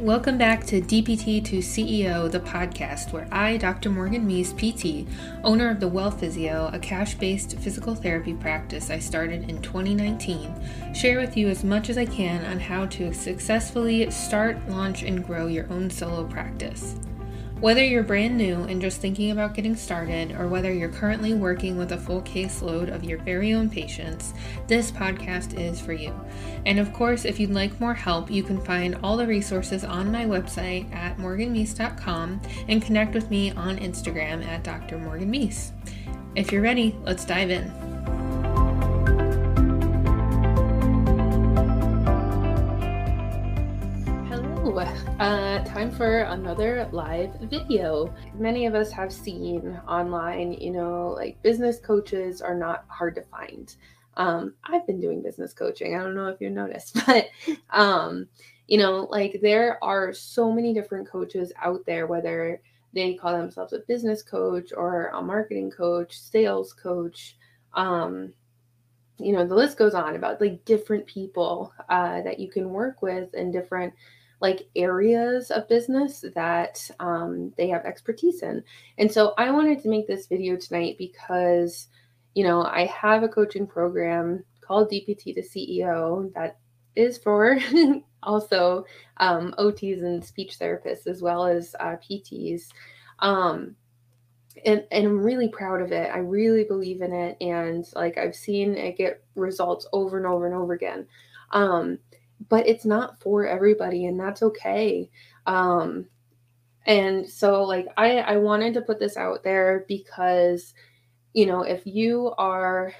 Welcome back to DPT to CEO, the podcast where I, Dr. Morgan Meese, PT, owner of the Well Physio, a cash based physical therapy practice I started in 2019, share with you as much as I can on how to successfully start, launch, and grow your own solo practice. Whether you're brand new and just thinking about getting started, or whether you're currently working with a full caseload of your very own patients, this podcast is for you. And of course, if you'd like more help, you can find all the resources on my website at morganmeese.com and connect with me on Instagram at Dr. Morgan Meese. If you're ready, let's dive in. Time for another live video. Many of us have seen online, you know, like business coaches are not hard to find. Um, I've been doing business coaching. I don't know if you noticed, but um, you know, like there are so many different coaches out there, whether they call themselves a business coach or a marketing coach, sales coach, um, you know, the list goes on about like different people uh, that you can work with and different like areas of business that um, they have expertise in. And so I wanted to make this video tonight because, you know, I have a coaching program called DPT to CEO that is for also um, OTs and speech therapists as well as uh, PTs. Um, and, and I'm really proud of it. I really believe in it. And like I've seen it get results over and over and over again. Um, but it's not for everybody and that's okay. Um and so like i i wanted to put this out there because you know if you are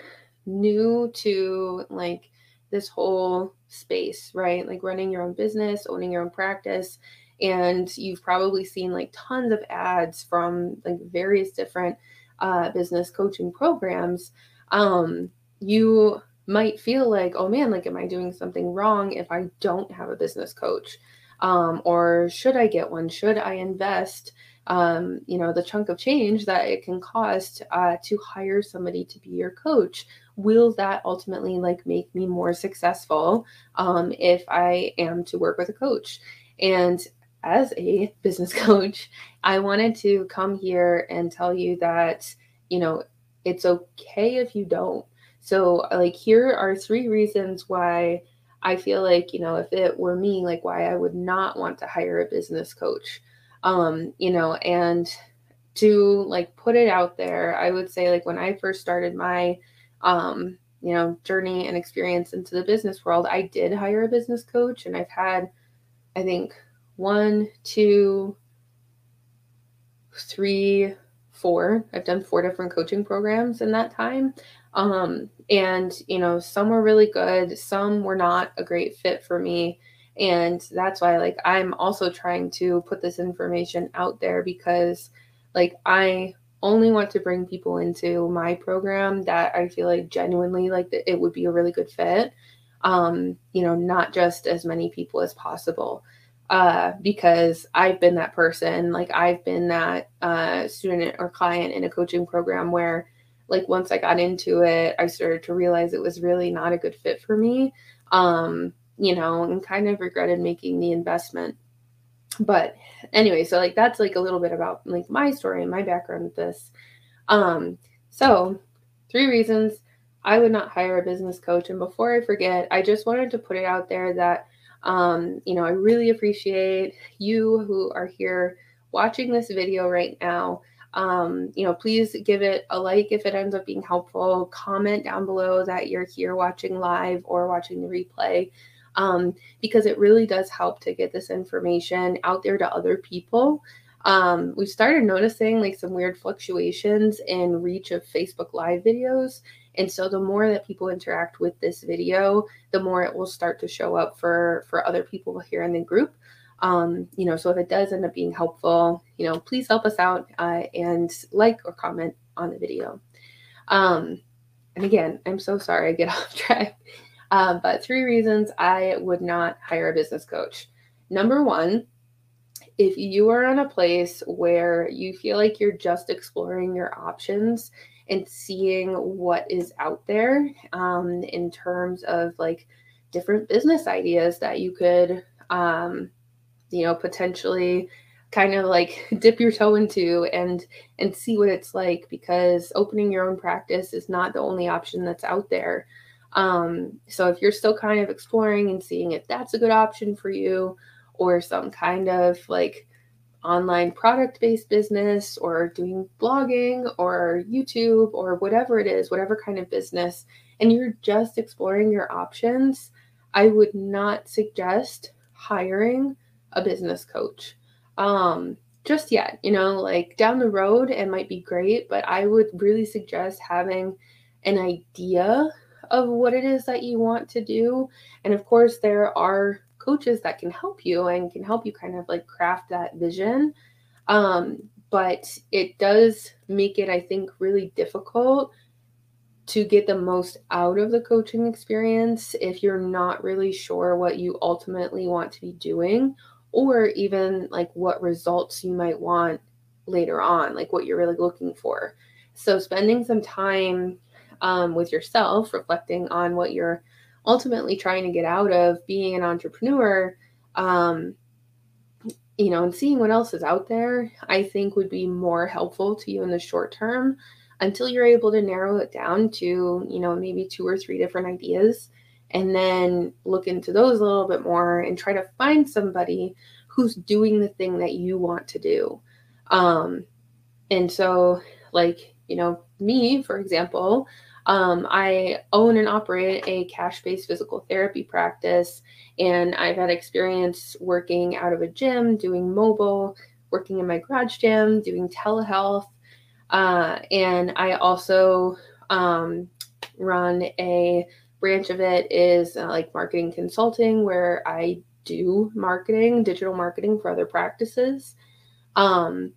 new to like this whole space right like running your own business owning your own practice and you've probably seen like tons of ads from like various different uh, business coaching programs um you might feel like, oh man, like, am I doing something wrong if I don't have a business coach? Um, or should I get one? Should I invest, um, you know, the chunk of change that it can cost uh, to hire somebody to be your coach? Will that ultimately like make me more successful um, if I am to work with a coach? And as a business coach, I wanted to come here and tell you that, you know, it's okay if you don't. So, like, here are three reasons why I feel like, you know, if it were me, like, why I would not want to hire a business coach. Um, you know, and to like put it out there, I would say, like, when I first started my, um, you know, journey and experience into the business world, I did hire a business coach, and I've had, I think, one, two, three, four. I've done four different coaching programs in that time. Um, and, you know, some were really good, some were not a great fit for me. And that's why, like, I'm also trying to put this information out there because, like, I only want to bring people into my program that I feel like genuinely like it would be a really good fit. Um, you know, not just as many people as possible. Uh, because I've been that person, like I've been that uh, student or client in a coaching program where like once I got into it, I started to realize it was really not a good fit for me. Um, you know, and kind of regretted making the investment. But anyway, so like that's like a little bit about like my story and my background with this. Um, so three reasons I would not hire a business coach. And before I forget, I just wanted to put it out there that um, you know, I really appreciate you who are here watching this video right now. Um, you know, please give it a like if it ends up being helpful. Comment down below that you're here watching live or watching the replay um, because it really does help to get this information out there to other people. Um, we've started noticing like some weird fluctuations in reach of Facebook Live videos. And so the more that people interact with this video, the more it will start to show up for for other people here in the group. Um, you know, so if it does end up being helpful, you know, please help us out uh, and like or comment on the video. Um, and again, I'm so sorry I get off track. Uh, but three reasons I would not hire a business coach. Number one, if you are in a place where you feel like you're just exploring your options and seeing what is out there um, in terms of like different business ideas that you could um, you know, potentially kind of like dip your toe into and and see what it's like because opening your own practice is not the only option that's out there. Um, so if you're still kind of exploring and seeing if that's a good option for you or some kind of like online product based business or doing blogging or YouTube or whatever it is, whatever kind of business, and you're just exploring your options, I would not suggest hiring a business coach. Um, just yet, you know, like down the road, it might be great, but I would really suggest having an idea of what it is that you want to do. And of course, there are coaches that can help you and can help you kind of like craft that vision. Um, but it does make it, I think, really difficult to get the most out of the coaching experience if you're not really sure what you ultimately want to be doing or even like what results you might want later on, like what you're really looking for. So, spending some time um, with yourself, reflecting on what you're ultimately trying to get out of being an entrepreneur, um, you know, and seeing what else is out there, I think would be more helpful to you in the short term until you're able to narrow it down to, you know, maybe two or three different ideas and then look into those a little bit more and try to find somebody who's doing the thing that you want to do. Um, and so, like, you know, me, for example, um, I own and operate a cash based physical therapy practice, and I've had experience working out of a gym, doing mobile, working in my garage gym, doing telehealth. Uh, and I also um, run a branch of it is uh, like marketing consulting, where I do marketing, digital marketing for other practices. Um,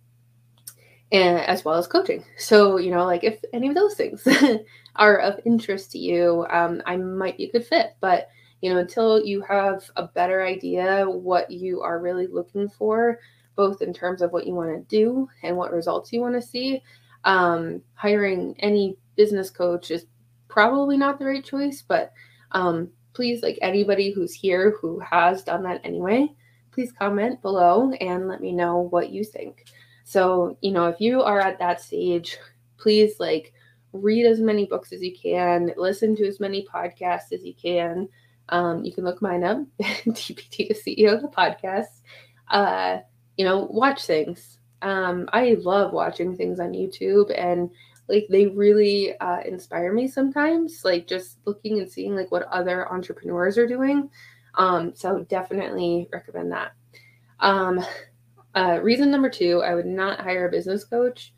and as well as coaching. So, you know, like if any of those things are of interest to you, um, I might be a good fit. But, you know, until you have a better idea what you are really looking for, both in terms of what you want to do and what results you want to see, um, hiring any business coach is probably not the right choice. But um, please, like anybody who's here who has done that anyway, please comment below and let me know what you think. So, you know, if you are at that stage, please like read as many books as you can, listen to as many podcasts as you can. Um, you can look mine up, DPT to CEO, of the podcast. Uh, you know, watch things. Um, I love watching things on YouTube and like they really uh, inspire me sometimes, like just looking and seeing like what other entrepreneurs are doing. Um, so definitely recommend that. Um, uh, reason number two, I would not hire a business coach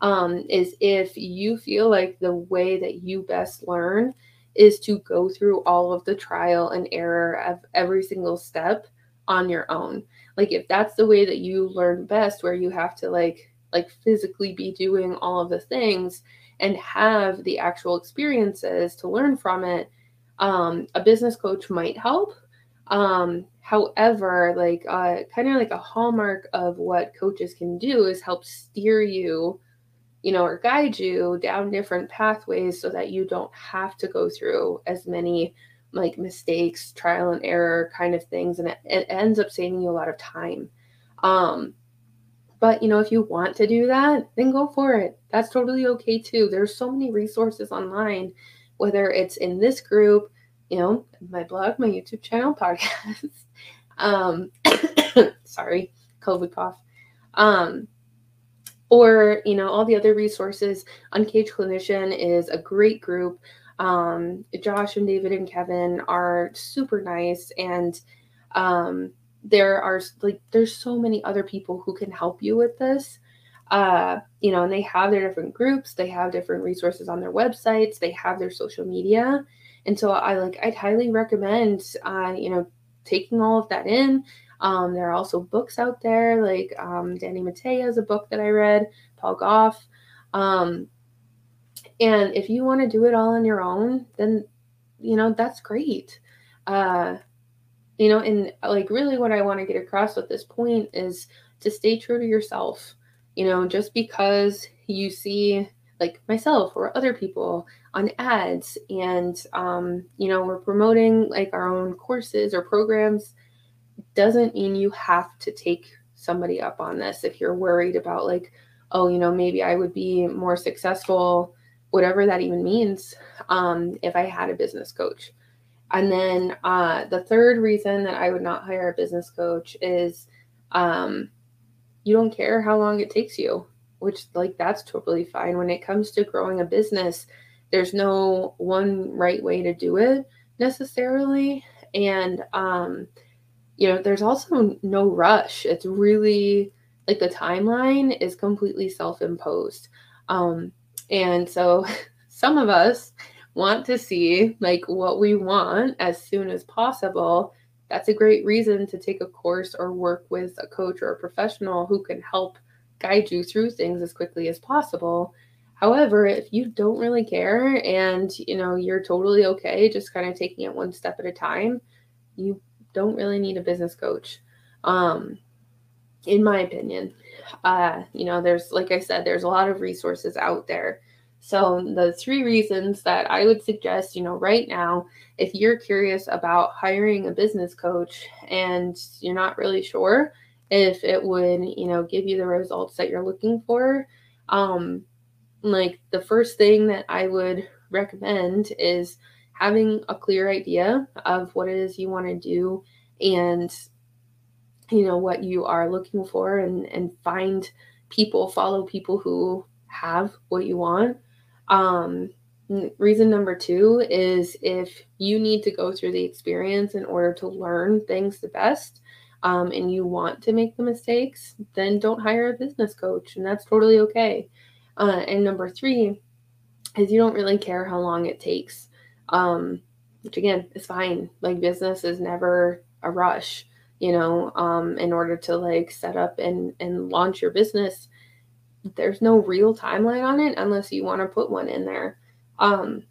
um, is if you feel like the way that you best learn is to go through all of the trial and error of every single step on your own. Like if that's the way that you learn best, where you have to like like physically be doing all of the things and have the actual experiences to learn from it, um, a business coach might help. Um, however, like uh, kind of like a hallmark of what coaches can do is help steer you you know, or guide you down different pathways so that you don't have to go through as many like mistakes, trial and error kind of things. And it, it ends up saving you a lot of time. Um, but you know, if you want to do that, then go for it. That's totally okay too. There's so many resources online, whether it's in this group, you know, my blog, my YouTube channel, podcast. um, sorry, COVID cough. Um, or you know all the other resources uncaged clinician is a great group um, josh and david and kevin are super nice and um, there are like there's so many other people who can help you with this. Uh, you know and they have their different groups they have different resources on their websites they have their social media. And so i like i'd highly recommend uh, you know taking all of that in. Um, there are also books out there like um, Danny Matta is a book that I read, Paul Gough. Um, and if you want to do it all on your own, then you know that's great. Uh, you know, and like really what I want to get across with this point is to stay true to yourself. You know, just because you see like myself or other people on ads and um, you know we're promoting like our own courses or programs doesn't mean you have to take somebody up on this if you're worried about like oh you know maybe i would be more successful whatever that even means um, if i had a business coach. And then uh, the third reason that i would not hire a business coach is um, you don't care how long it takes you which like that's totally fine. When it comes to growing a business there's no one right way to do it necessarily. And um you know there's also no rush. It's really like the timeline is completely self-imposed. Um and so some of us want to see like what we want as soon as possible. That's a great reason to take a course or work with a coach or a professional who can help guide you through things as quickly as possible. However if you don't really care and you know you're totally okay just kind of taking it one step at a time you don't really need a business coach. Um in my opinion. Uh you know there's like i said there's a lot of resources out there. So the three reasons that i would suggest you know right now if you're curious about hiring a business coach and you're not really sure if it would you know give you the results that you're looking for um like the first thing that i would recommend is having a clear idea of what it is you want to do and you know what you are looking for and and find people follow people who have what you want. Um reason number two is if you need to go through the experience in order to learn things the best um, and you want to make the mistakes then don't hire a business coach and that's totally okay. Uh, and number three is you don't really care how long it takes um, which again is fine. Like business is never a rush you know um, in order to like set up and and launch your business there's no real timeline on it unless you want to put one in there. Um,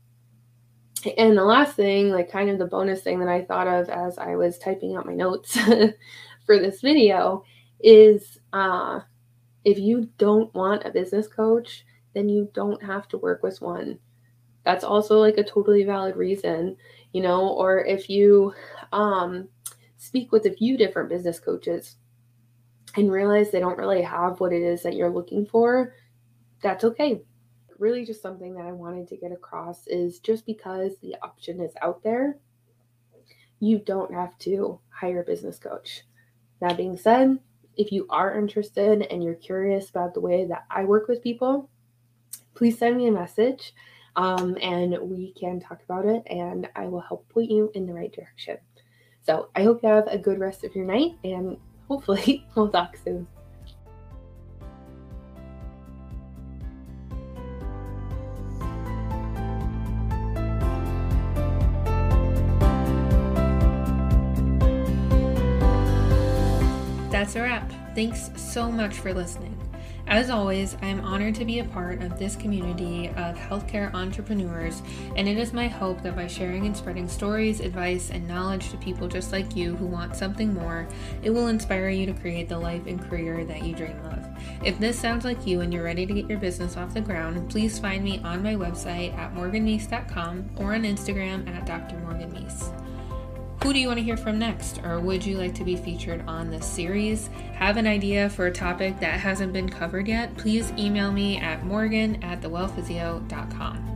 and the last thing like kind of the bonus thing that i thought of as i was typing out my notes for this video is uh, if you don't want a business coach then you don't have to work with one. That's also like a totally valid reason you know or if you um speak with a few different business coaches and realize they don't really have what it is that you're looking for, that's okay. Really, just something that I wanted to get across is just because the option is out there, you don't have to hire a business coach. That being said, if you are interested and you're curious about the way that I work with people, please send me a message um, and we can talk about it and I will help point you in the right direction. So I hope you have a good rest of your night and hopefully we'll talk soon. That's a wrap. Thanks so much for listening. As always, I am honored to be a part of this community of healthcare entrepreneurs, and it is my hope that by sharing and spreading stories, advice, and knowledge to people just like you who want something more, it will inspire you to create the life and career that you dream of. If this sounds like you and you're ready to get your business off the ground, please find me on my website at morganmeese.com or on Instagram at Dr. Who do you want to hear from next? Or would you like to be featured on this series? Have an idea for a topic that hasn't been covered yet? Please email me at morgan at thewellphysio.com.